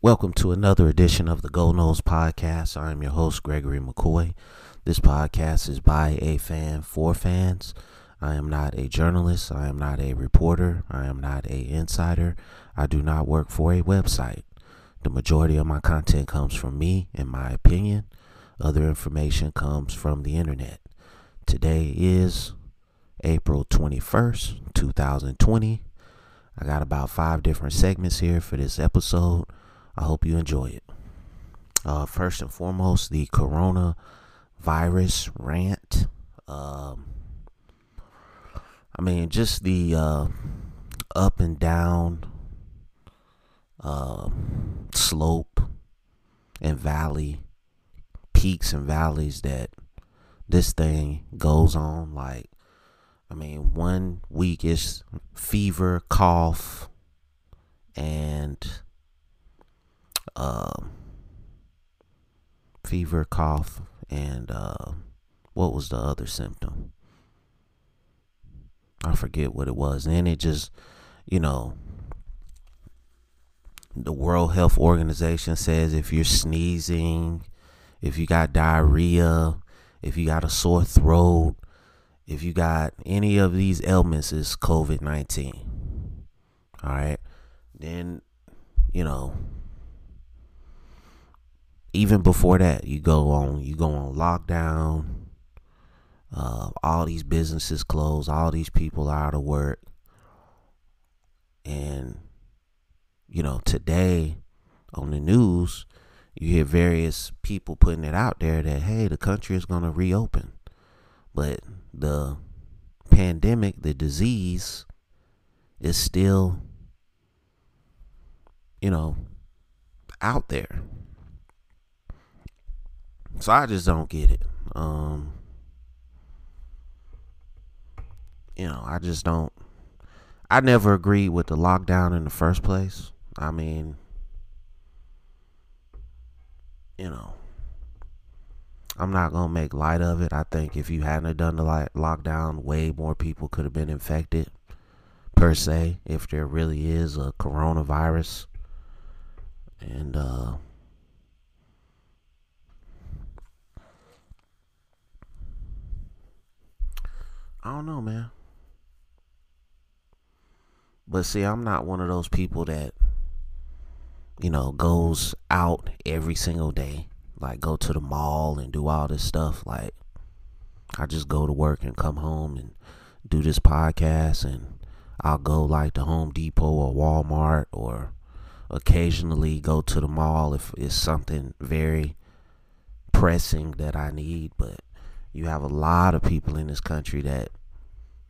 Welcome to another edition of the Go Noles Podcast. I am your host, Gregory McCoy. This podcast is by a fan for fans. I am not a journalist. I am not a reporter. I am not a insider. I do not work for a website. The majority of my content comes from me and my opinion. Other information comes from the internet. Today is April 21st, 2020. I got about five different segments here for this episode. I hope you enjoy it. Uh, first and foremost, the coronavirus rant. Um, I mean, just the uh, up and down uh, slope and valley, peaks and valleys that this thing goes on. Like, I mean, one week is fever, cough, and um, fever, cough, and uh, what was the other symptom? I forget what it was. And it just, you know, the World Health Organization says if you're sneezing, if you got diarrhea, if you got a sore throat, if you got any of these ailments, it's COVID 19. All right. Then, you know, even before that, you go on, you go on lockdown. Uh, all these businesses closed. All these people out of work. And, you know, today on the news, you hear various people putting it out there that, hey, the country is going to reopen. But the pandemic, the disease, is still, you know, out there. So I just don't get it. Um, you know, I just don't. I never agreed with the lockdown in the first place. I mean, you know, I'm not gonna make light of it. I think if you hadn't done the lockdown, way more people could have been infected. Per se, if there really is a coronavirus, and uh, I don't know, man. But see, I'm not one of those people that, you know, goes out every single day like go to the mall and do all this stuff. Like I just go to work and come home and do this podcast and I'll go like to Home Depot or Walmart or occasionally go to the mall if it's something very pressing that I need, but you have a lot of people in this country that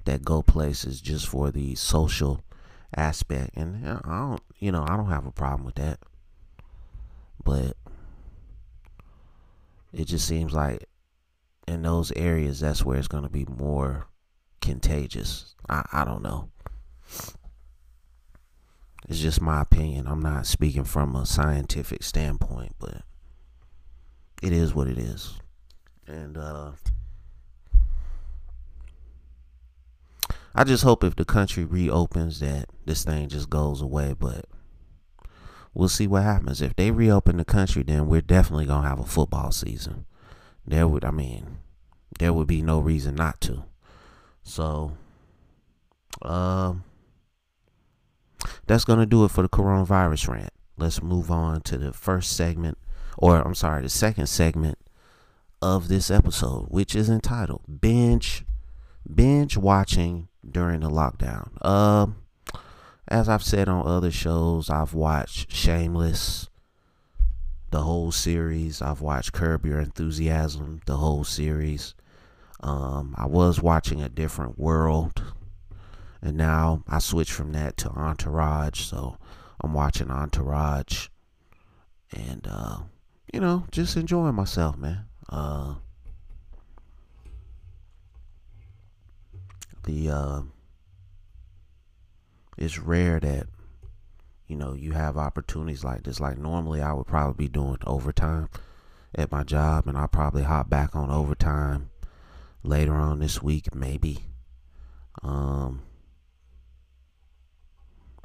that go places just for the social aspect and I don't you know, I don't have a problem with that. But it just seems like in those areas that's where it's going to be more contagious. I, I don't know. It's just my opinion. I'm not speaking from a scientific standpoint, but it is what it is. And uh I just hope if the country reopens that this thing just goes away, but we'll see what happens. If they reopen the country, then we're definitely gonna have a football season. There would, I mean, there would be no reason not to. So, um, that's gonna do it for the coronavirus rant. Let's move on to the first segment, or I'm sorry, the second segment of this episode, which is entitled "Binge Binge Watching During the Lockdown." Um. Uh, as I've said on other shows, I've watched Shameless, the whole series. I've watched Curb Your Enthusiasm, the whole series. Um, I was watching A Different World, and now I switched from that to Entourage. So I'm watching Entourage, and uh, you know, just enjoying myself, man. Uh, the uh, it's rare that you know you have opportunities like this. Like normally, I would probably be doing overtime at my job, and I'll probably hop back on overtime later on this week, maybe. Um,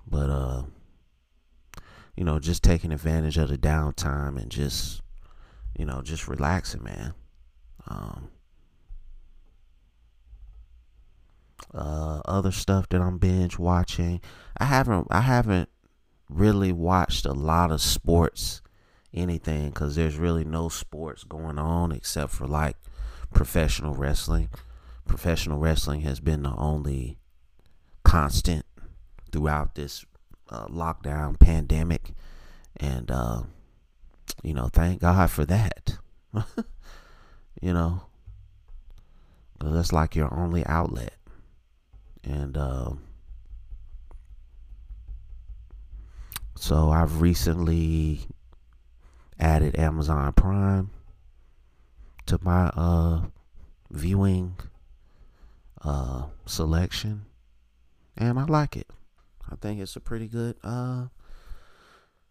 but uh, you know, just taking advantage of the downtime and just, you know, just relaxing, man. Um, uh, other stuff that I'm binge watching. I haven't I haven't really watched a lot of sports anything because there's really no sports going on except for like professional wrestling. Professional wrestling has been the only constant throughout this uh, lockdown pandemic, and uh, you know, thank God for that. you know, that's like your only outlet, and uh, so I've recently added Amazon Prime to my uh, viewing uh, selection, and I like it. I think it's a pretty good uh,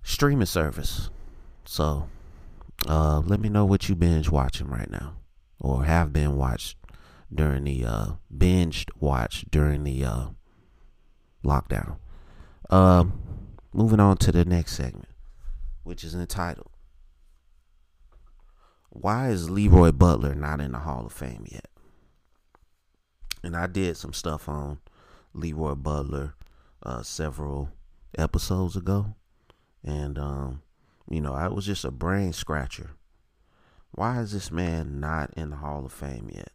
streaming service. So, uh, let me know what you binge watching right now, or have been watched during the uh, binged watch during the uh, lockdown. Um, moving on to the next segment, which is entitled "Why is Leroy Butler not in the Hall of Fame yet?" And I did some stuff on Leroy Butler uh, several episodes ago, and um, you know, I was just a brain scratcher. Why is this man not in the Hall of Fame yet?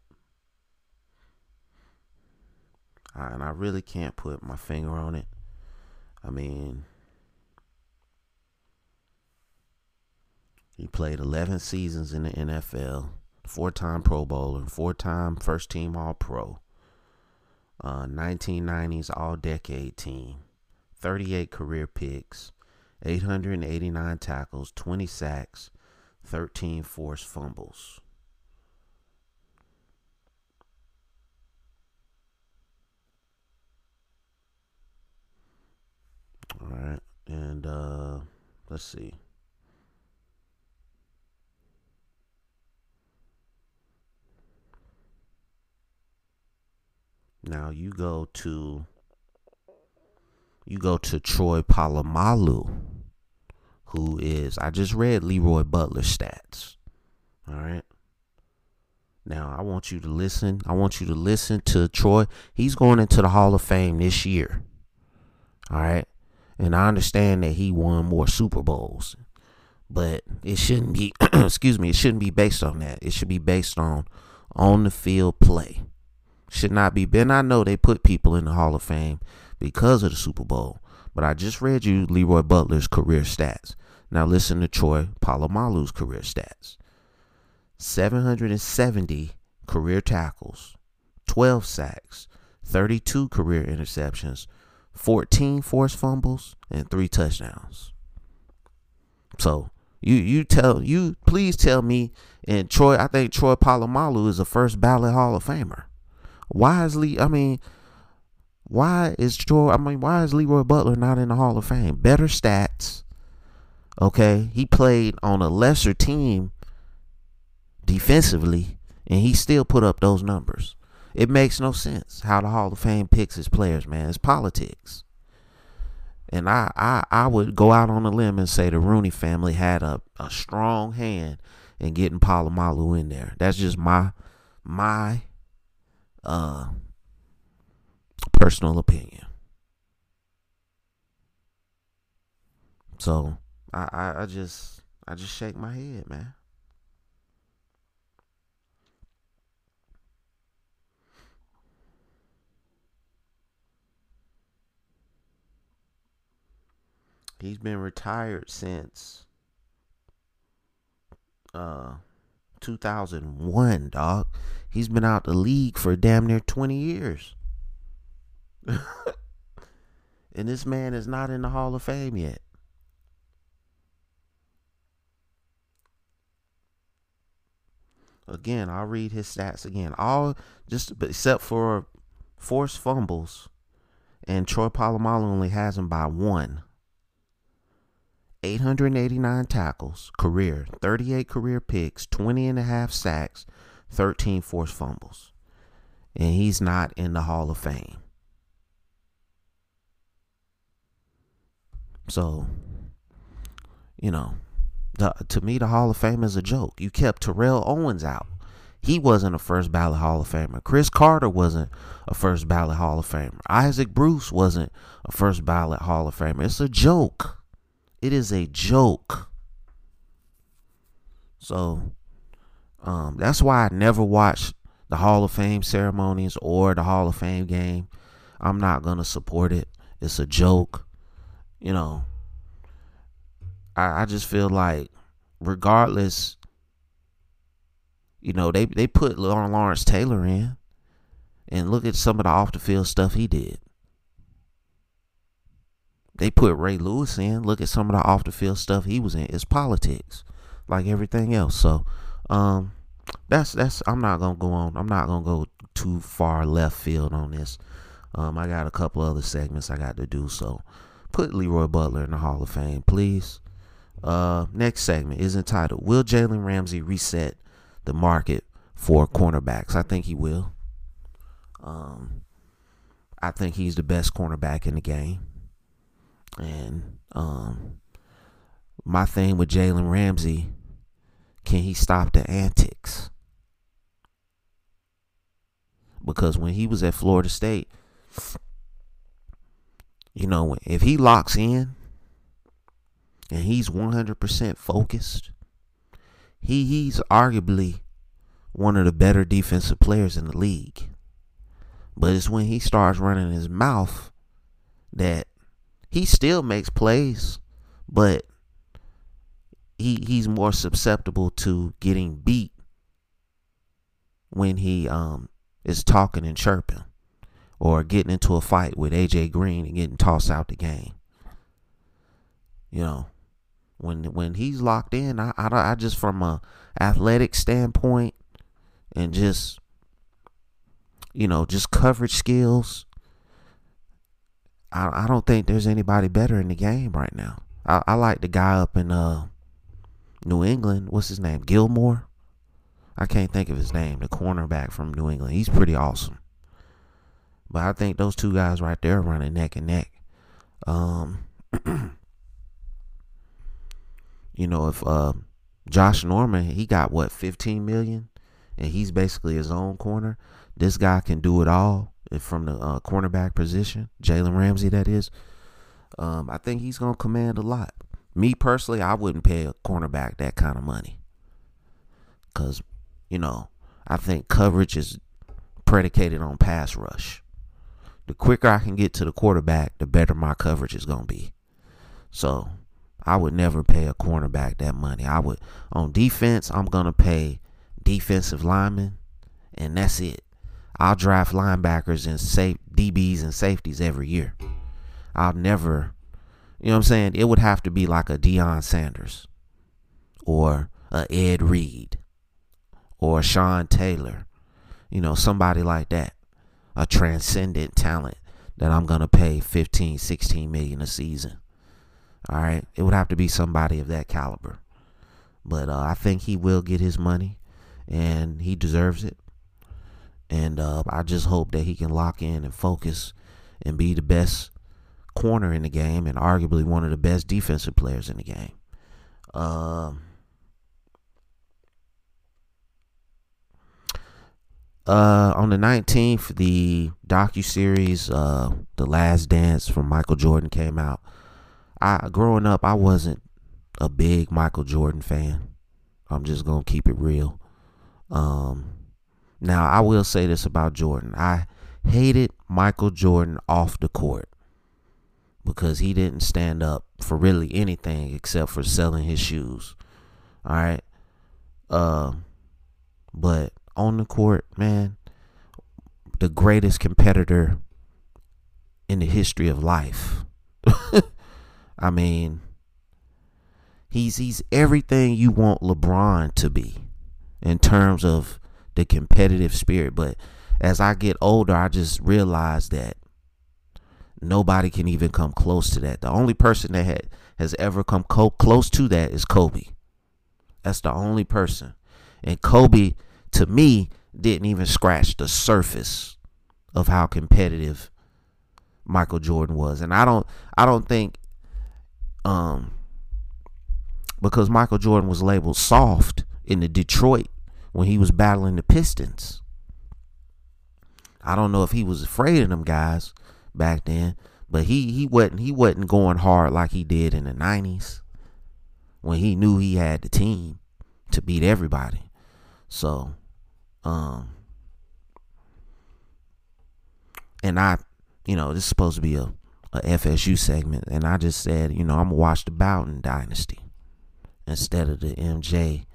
And I really can't put my finger on it. I mean, he played 11 seasons in the NFL, four time Pro Bowler, four time first team All Pro uh, 1990s All Decade team, 38 career picks, 889 tackles, 20 sacks, 13 forced fumbles. All right, and uh, let's see. Now you go to you go to Troy Polamalu, who is I just read Leroy Butler stats. All right. Now I want you to listen. I want you to listen to Troy. He's going into the Hall of Fame this year. All right. And I understand that he won more Super Bowls. But it shouldn't be excuse me, it shouldn't be based on that. It should be based on on the field play should not be. Ben, I know they put people in the Hall of Fame because of the Super Bowl, but I just read you Leroy Butler's career stats. Now listen to Troy Polamalu's career stats 770 career tackles, 12 sacks, 32 career interceptions, 14 forced fumbles, and three touchdowns. So you you tell you please tell me and Troy I think Troy Polamalu is a first ballot Hall of Famer. Lee? I mean, why is Troy? I mean, why is Leroy Butler not in the Hall of Fame? Better stats. Okay, he played on a lesser team defensively, and he still put up those numbers. It makes no sense how the Hall of Fame picks its players, man. It's politics. And I, I, I would go out on a limb and say the Rooney family had a, a strong hand in getting Polamalu in there. That's just my my uh, personal opinion. So I, I, I just I just shake my head, man. He's been retired since uh 2001, dog. He's been out the league for damn near 20 years. and this man is not in the Hall of Fame yet. Again, I'll read his stats again. All just except for forced fumbles, and Troy Polamalu only has him by one. 889 tackles, career, 38 career picks, 20 and a half sacks, 13 forced fumbles. And he's not in the Hall of Fame. So, you know, the, to me, the Hall of Fame is a joke. You kept Terrell Owens out. He wasn't a first ballot Hall of Famer. Cris Carter wasn't a first ballot Hall of Famer. Isaac Bruce wasn't a first ballot Hall of Famer. It's a joke. It is a joke. So um, that's why I never watched the Hall of Fame ceremonies or the Hall of Fame game. I'm not gonna support it. It's a joke. You know. I, I just feel like regardless, you know, they, they put Lawrence Taylor in and look at some of the off the field stuff he did. They put Ray Lewis in. Look at some of the off the field stuff he was in. It's politics, like everything else. So, um, that's that's. I'm not gonna go on. I'm not gonna go too far left field on this. Um, I got a couple other segments I got to do. So, put Leroy Butler in the Hall of Fame, please. Uh, next segment is entitled "Will Jalen Ramsey reset the market for cornerbacks?" I think he will. Um, I think he's the best cornerback in the game. And um, my thing with Jalen Ramsey, can he stop the antics? Because when he was at Florida State, you know, if he locks in and he's 100% focused, he he's arguably one of the better defensive players in the league. But it's when he starts running his mouth that he still makes plays, but he he's more susceptible to getting beat when he um is talking and chirping or getting into a fight with AJ Green and getting tossed out the game. You know, when when he's locked in, I I, I just from a athletic standpoint and just you know just coverage skills I, I don't think there's anybody better in the game right now. I, I like the guy up in uh, New England. What's his name? Gilmore. I can't think of his name. The cornerback from New England. He's pretty awesome. But I think those two guys right there running neck and neck. Um, you know, if uh, Josh Norman, he got what 15 million, and he's basically his own corner. This guy can do it all from the uh, cornerback position, Jalen Ramsey, that is. Um, I think he's gonna command a lot. Me personally, I wouldn't pay a cornerback that kind of money, cause you know I think coverage is predicated on pass rush. The quicker I can get to the quarterback, the better my coverage is gonna be. So I would never pay a cornerback that money. I would on defense, I'm gonna pay defensive linemen, and that's it. I'll draft linebackers and safe DBs and safeties every year. I'll never, you know what I'm saying? It would have to be like a Deion Sanders or a Ed Reed or a Sean Taylor, you know, somebody like that, a transcendent talent that I'm going to pay 15, 16 million a season. All right. It would have to be somebody of that caliber. But uh, I think he will get his money and he deserves it. And uh, I just hope that he can lock in and focus and be the best corner in the game and arguably one of the best defensive players in the game. Um, uh, on the 19th, the docu series, uh, "The Last Dance" from Michael Jordan came out. I growing up, I wasn't a big Michael Jordan fan. I'm just gonna keep it real. Um, now, I will say this about Jordan. I hated Michael Jordan off the court because he didn't stand up for really anything except for selling his shoes. All right. Uh, but on the court, man, the greatest competitor in the history of life. I mean, he's he's everything you want LeBron to be in terms of the competitive spirit. But as I get older, I just realize that nobody can even come close to that. The only person that had, has ever come co- close to that is Kobe. That's the only person. And Kobe, to me, didn't even scratch the surface of how competitive Michael Jordan was. And I don't I don't think um because Michael Jordan was labeled soft in the Detroit when he was battling the Pistons. I don't know if he was afraid of them guys back then, but he he wasn't he wasn't going hard like he did in the 90s when he knew he had the team to beat everybody. So, um and I, you know, this is supposed to be a, a FSU segment, and I just said, you know, I'm gonna watch the Bowden Dynasty instead of the MJ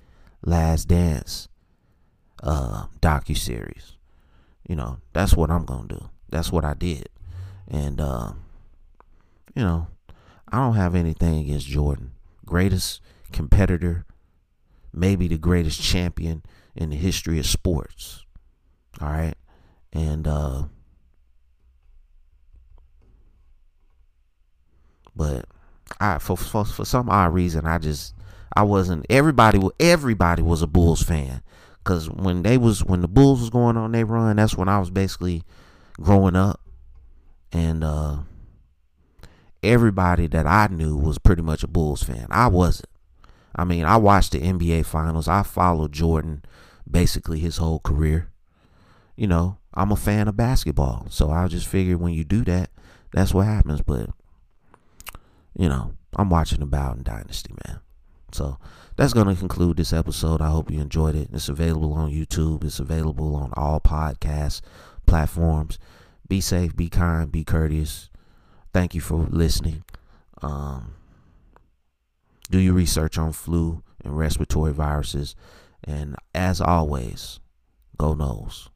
Last Dance uh docu series. You know, that's what I'm gonna do. That's what I did, and uh, you know, I don't have anything against Jordan, greatest competitor, maybe the greatest champion in the history of sports. All right, and uh But I for, for for some odd reason I just I wasn't everybody everybody was a Bulls fan cuz when they was when the Bulls was going on they run that's when I was basically growing up and uh everybody that I knew was pretty much a Bulls fan. I wasn't. I mean, I watched the NBA finals. I followed Jordan basically his whole career. You know, I'm a fan of basketball. So I just figured when you do that, that's what happens. But you know, I'm watching the Bowden Dynasty, man. So that's going to conclude this episode. I hope you enjoyed it. It's available on YouTube, it's available on all podcast platforms. Be safe, be kind, be courteous. Thank you for listening. Um, do your research on flu and respiratory viruses. And as always, go Noles.